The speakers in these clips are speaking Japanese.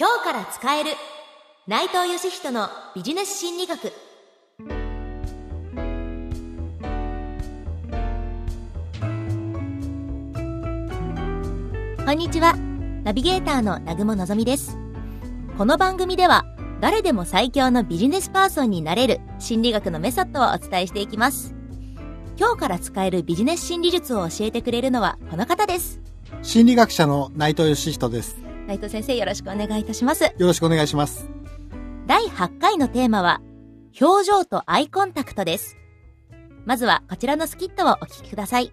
今日から使える。内藤義人のビジネス心理学。こんにちは。ナビゲーターの南雲のぞみです。この番組では誰でも最強のビジネスパーソンになれる心理学のメソッドをお伝えしていきます。今日から使えるビジネス心理術を教えてくれるのはこの方です。心理学者の内藤義人です。内藤先生よろしくお願いいたしますよろしくお願いします。第8回のテーマは表情とアイコンタクトですまずはこちらのスキットをお聞きください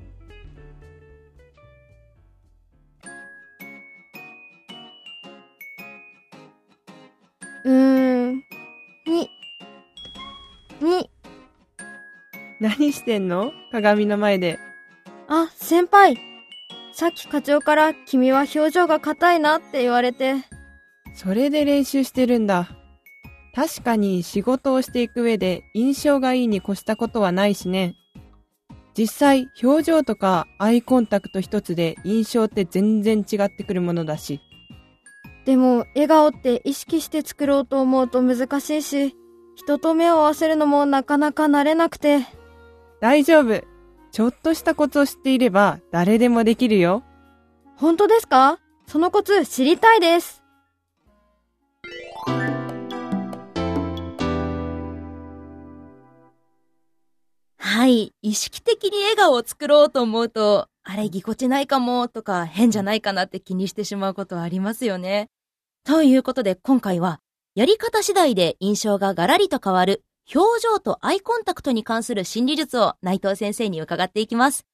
うーん。に、に、何してんの？鏡の前で。あ、先輩。さっき課長から君は表情が硬いなって言われて。それで練習してるんだ。確かに仕事をしていく上で印象がいいに越したことはないしね。実際、表情とかアイコンタクト一つで印象って全然違ってくるものだし。でも、笑顔って意識して作ろうと思うと難しいし、人と目を合わせるのもなかなか慣れなくて。大丈夫。ちょっとしたコツを知っていれば誰でもできるよ。本当ですか？そのコツ知りたいです。はい意識的に笑顔を作ろうと思うとあれぎこちないかもとか変じゃないかなって気にしてしまうことはありますよねということで今回はやり方次第で印象がガラリと変わる表情とアイコンタクトに関する心理術を内藤先生に伺っていきます。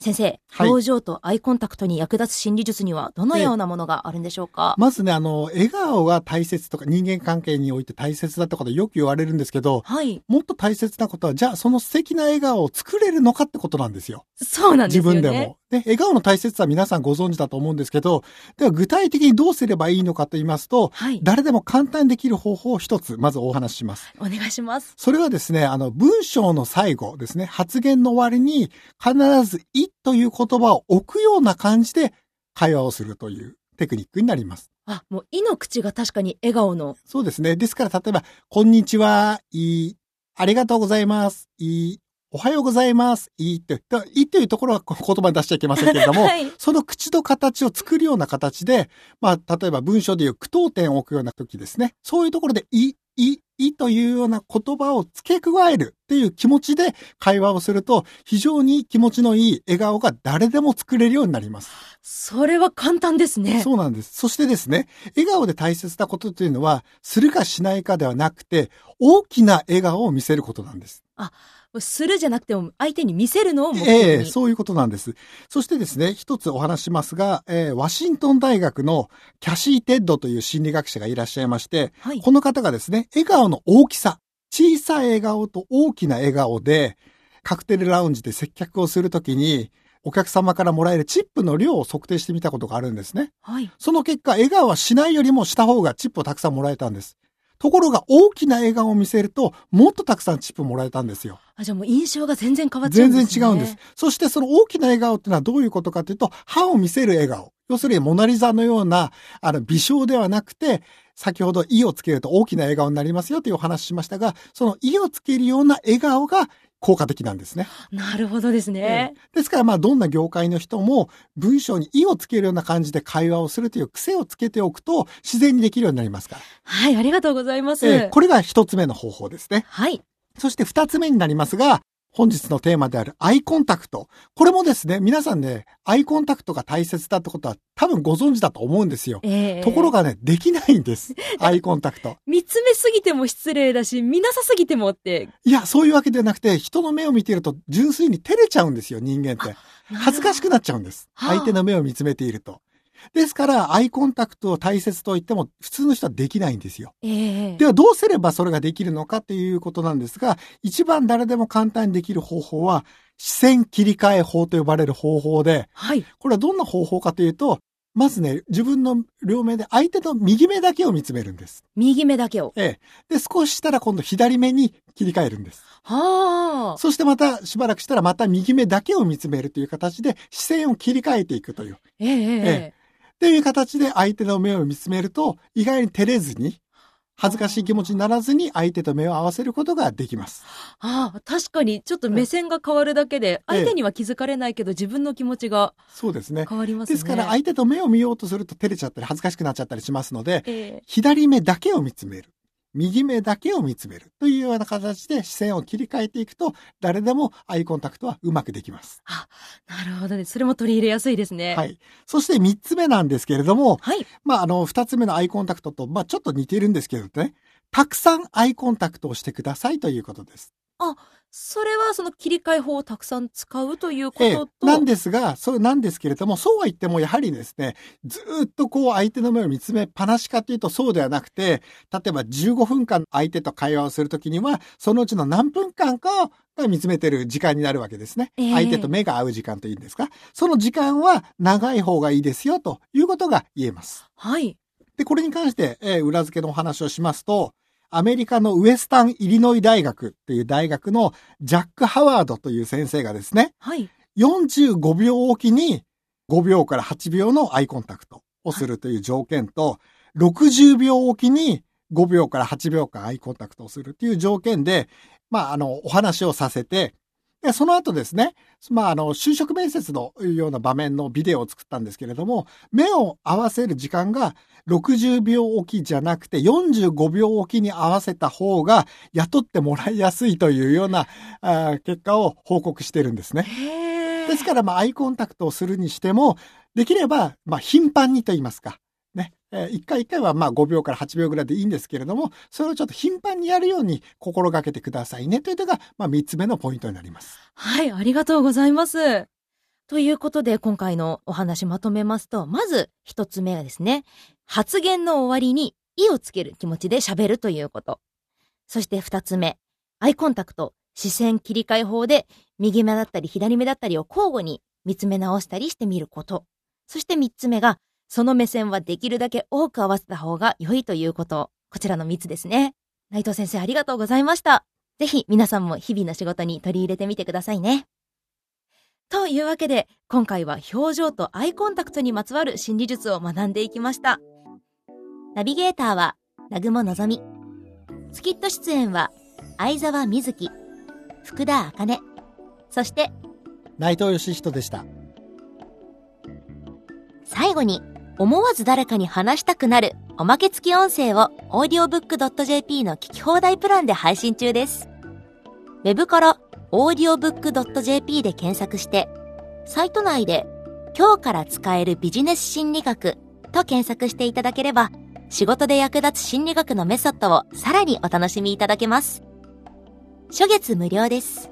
先生、はい表情とアイコンタクトに役立つ心理術にはどのようなものがあるんでしょうか、まずね、あの、笑顔が大切とか人間関係において大切だってことはよく言われるんですけど、はい。もっと大切なことは、じゃあその素敵な笑顔を作れるのかってことなんですよ。そうなんですよね。自分でも。で、笑顔の大切さは皆さんご存知だと思うんですけど、では具体的にどうすればいいのかと言いますと、はい。誰でも簡単にできる方法を一つ、まずお話しします。お願いします。それはですね、あの、文章の最後ですね、発言の終わりに必ずいという言葉を置くような感じで会話をするというテクニックになります。あ、もう、いの口が確かに笑顔の。そうですね。ですから、例えば、こんにちは、いい、ありがとうございます、いい、おはようございます、いいって、だいいというところはこ言葉に出しちゃいけませんけれども、はい。その口の形を作るような形で、まあ、例えば文章でいう句読点を置くような時ですね。そういうところで、い、い、いというような言葉を付け加えるっていう気持ちで会話をすると、非常に気持ちのいい笑顔が誰でも作れるようになります。それは簡単ですね。そうなんです。そしてですね、笑顔で大切なことというのは、するかしないかではなくて、大きな笑顔を見せることなんです。するじゃなくても、相手に見せるのを目標に。ええそういうことなんです。そしてですね、一つお話しますが、えーワシントン大学のキャシー・テッドという心理学者がいらっしゃいまして、はい。この方がですね、笑顔の大きさ、小さい笑顔と大きな笑顔で、カクテルラウンジで接客をするときに、お客様からもらえるチップの量を測定してみたことがあるんですね。はい。その結果、笑顔はしないよりもした方がチップをたくさんもらえたんです。ところが、大きな笑顔を見せると、もっとたくさんチップもらえたんですよ。あ、じゃあもう印象が全然変わっちゃうん全ですね。然違うんです。。そしてその大きな笑顔っていうのはどういうことかというと、歯を見せる笑顔。要するにモナリザのような、あの、微笑ではなくて、先ほど、意をつけると大きな笑顔になりますよというお話ししましたが、その意をつけるような笑顔が効果的なんですね。なるほどですね。ですから、まあ、どんな業界の人も、文章に意をつけるような感じで会話をするという癖をつけておくと、自然にできるようになりますから。はい、ありがとうございます。えーこれが一つ目の方法ですね。はい。そして二つ目になりますが、本日のテーマであるアイコンタクト。これもですね、皆さんね、アイコンタクトが大切だってことは多分ご存知だと思うんですよ。えーところ、がね、できないんです。アイコンタクト。見つめすぎても失礼だし、見なさすぎてもって。いや、そういうわけではなくて、人の目を見ていると純粋に照れちゃうんですよ、人間って。恥ずかしくなっちゃうんです。はあ相手の目を見つめていると。ですから、アイコンタクトを大切と言っても、普通の人はできないんですよ。ええではどうすればそれができるのかっていうことなんですが、一番誰でも簡単にできる方法は、視線切り替え法と呼ばれる方法で、はい。これはどんな方法かというと、まずね、自分の両目で相手の右目だけを見つめるんです。右目だけを。ええ。で、少ししたら今度左目に切り替えるんです。はあ。そしてまたしばらくしたらまた右目だけを見つめるという形で視線を切り替えていくという。えええええっていう形で相手の目を見つめると、意外に照れずに、恥ずかしい気持ちにならずに相手と目を合わせることができます。ああ、確かにちょっと目線が変わるだけで、ええ相手には気づかれないけど自分の気持ちがそうですね。変わりますね。ですから相手と目を見ようとすると照れちゃったり恥ずかしくなっちゃったりしますので、ええ左目だけを見つめる。右目だけを見つめるというような形で視線を切り替えていくと、誰でもアイコンタクトはうまくできます。なるほどね。それも取り入れやすいですね。。はいい。そして三つ目なんですけれども、はい。まあ、あの、二つ目のアイコンタクトと、まあ、ちょっと似ているんですけどね、たくさんアイコンタクトをしてくださいということです。それはその切り替え法をたくさん使うというこええとと、なんですが、そうなんですけれども、そうは言ってもやはりですね、ずーっとこう相手の目を見つめっぱなしかというとそうではなくて、例えば15分間相手と会話をするときには、そのうちの何分間かが見つめてる時間になるわけですね。ええ相手と目が合う時間というんですか。その時間は長い方がいいですよということが言えます。はい。で、これに関して、えー裏付けのお話をしますと、アメリカのウエスタン・イリノイ大学っていう大学のジャック・ハワードという先生がですね、はい。45秒おきに5秒から8秒のアイコンタクトをするという条件と、60秒おきに5秒から8秒間アイコンタクトをするという条件で、まあ、あの、お話をさせて、でその後ですね、まあ、あの、就職面接のような場面のビデオを作ったんですけれども、目を合わせる時間が60秒おきじゃなくて45秒おきに合わせた方が雇ってもらいやすいというようなあー結果を報告してるんですね。ですから、まあ、アイコンタクトをするにしても、できれば、まあ、頻繁にと言いますか。ね。一回一回は、まあ、5秒から8秒ぐらいでいいんですけれども、それをちょっと頻繁にやるように心がけてくださいね、というのが、まあ、3つ目のポイントになります。はい、ありがとうございます。ということで、今回のお話まとめますと、まず一つ目はですね、発言の終わりに意をつける気持ちで喋るということ。そして二つ目、アイコンタクト、視線切り替え法で右目だったり左目だったりを交互に見つめ直したりしてみること。そして三つ目が、その目線はできるだけ多く合わせた方が良いということ。こちらの三つですね。内藤先生ありがとうございました。ぜひ皆さんも日々の仕事に取り入れてみてくださいね。というわけで、今回は表情とアイコンタクトにまつわる心理術を学んでいきました。ナビゲーターは、南雲のぞみ。スキット出演は、相沢瑞希、福田茜、そして内藤義人でした。最後に、思わず誰かに話したくなるおまけ付き音声を audiobook.jp の聞き放題プランで配信中です。ウェブから audiobook.jp で検索して、サイト内で今日から使えるビジネス心理学と検索していただければ、仕事で役立つ心理学のメソッドをさらにお楽しみいただけます。初月無料です。